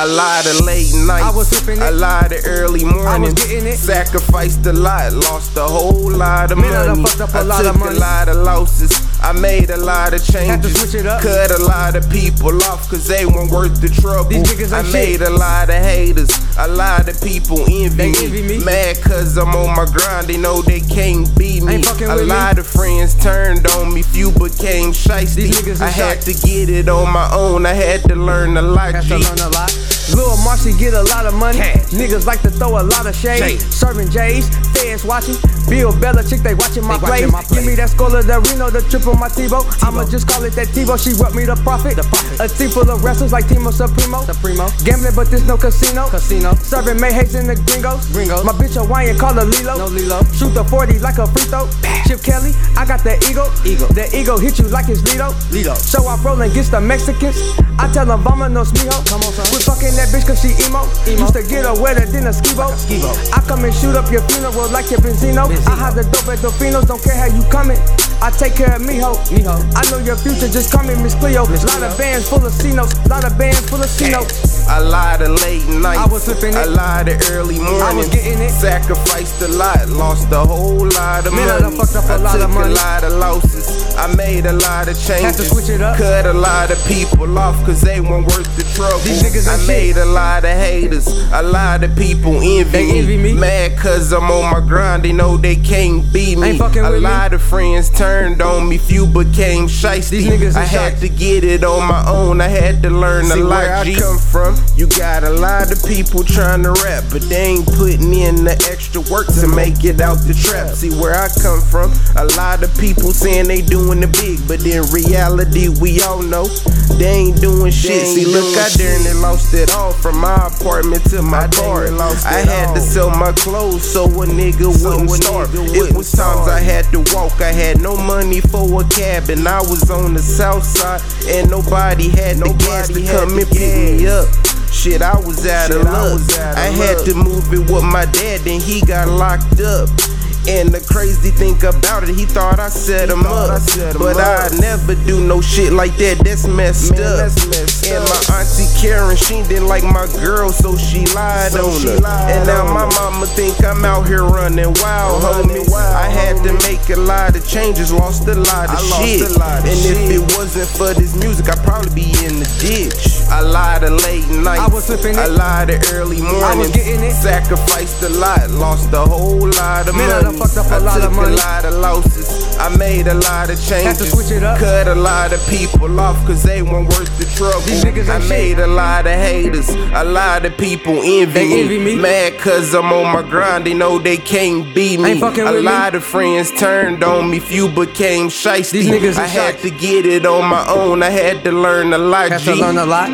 A lot of late nights. I was it. A lot of early mornings. getting it. Sacrificed a lot, lost a whole lot of Man, I money. done up a I lot took of money. a lot of losses. I made a lot of changes. Had to switch it up. Cut a lot of people off cause they weren't worth the trouble. I ain't made a lot of haters. A lot of people envy, They me. envy me. Mad cause I'm on my grind. They know they can't beat me. A with me. lot of friends turned on me. Few became shiesty. These niggas is I had shite. to get it on my own. I had to learn a lot. Had G. to learn a lot. Lil Marcy get a lot of money. Cash. Niggas like to throw a lot of shade. Shade. Serving J's, feds watching. Bill Belichick, they watching my watching my Give me that Scola, the Reno, the triple, my Tebow. I'ma just call it that Tebow. She brought me the profit. The. A team full of wrestlers like Timo Supremo. Supremo. Gambling, but this no casino. Casino. Serving Mayhays in the gringos. Gringos. My bitch Hawaiian, call her Lilo. No Lilo. Shoot the 40 like a free throw. Chip Kelly, I got the ego. Ego. The ego hit you like it's Lido. Lido. So I'm rolling against the Mexicans. I tell them Vamanos mijo. Come on, son. Quit fucking that bitch cause she emo. Emo. Used to get her wetter than a ski boat. ski boat. I come and shoot up your funeral like your Benzino. Benzino. I have the dope at Dolfinos, don't care how you coming. I take care of me ho. Mijo. I know your future, just call me Miss Cleo. Miss lot Cleo. of bands full of C-notes. Lot of bands full of C-notes. A lot of late nights. I was flipping A it. lot of early mornings. I was getting it. Sacrificed a lot, lost a whole lot of Man, I money. done fucked up a I lot took of money. a lot of losses. I made a lot of changes. Had to switch it up. Cut a lot of people off cause they weren't worth the trouble. These niggas I ain't made a lot of haters. A lot of people envy envy me. Mad cause I'm on my grind. They know they can't beat me. A with me. lot of friends turned on me. Few became shiesty. I had to get it on my own. I had to learn See a lot. where I G. come from. You got a lot of people trying to rap, but they ain't putting in the extra work to make it out the trap. See where I come from. A lot of people saying they doing the big, but in reality, we all know they ain't doing shit. ain't See, look doing out there and they lost it all from my apartment to my I car. I had to sell my clothes so a nigga So wouldn't starve. It was times starve. I had to walk. I had no money for a cab, and I was on the south side, and nobody had the gas to come and pick me up. Shit, I was out Shit, of luck. was I had to move it with my dad, then he got locked up. And the crazy thing about it, he thought I set him up. I set him but up. I never do no shit like that. That's messed Man, up. that's messed and up. my auntie Karen, she didn't like my girl, so she lied So on she her. lied and now my mama think I'm out here running wild, Running homie. wild, I had to make a lot of changes, lost a lot of I shit. lot of and if it wasn't for this music, I'd probably be in the ditch. A lot of late nights, I was flipping it. a lot of early mornings. getting it. Sacrificed a lot, lost a whole lot of Man, I money. done fucked up a I lot of took money. a lot of losses. I made a lot of changes. Had to switch it up. Cut a lot of people off cause they weren't worth the trouble. These niggas I made shit. a lot of haters. A lot of people envy, They me. envy me. Mad cause I'm on my grind. They know they can't beat me. Ain't fucking a with me. lot of friends turned on me. Few became shiesty. These niggas I had to get it on my own. I had to learn a lot. Had to learn a lot.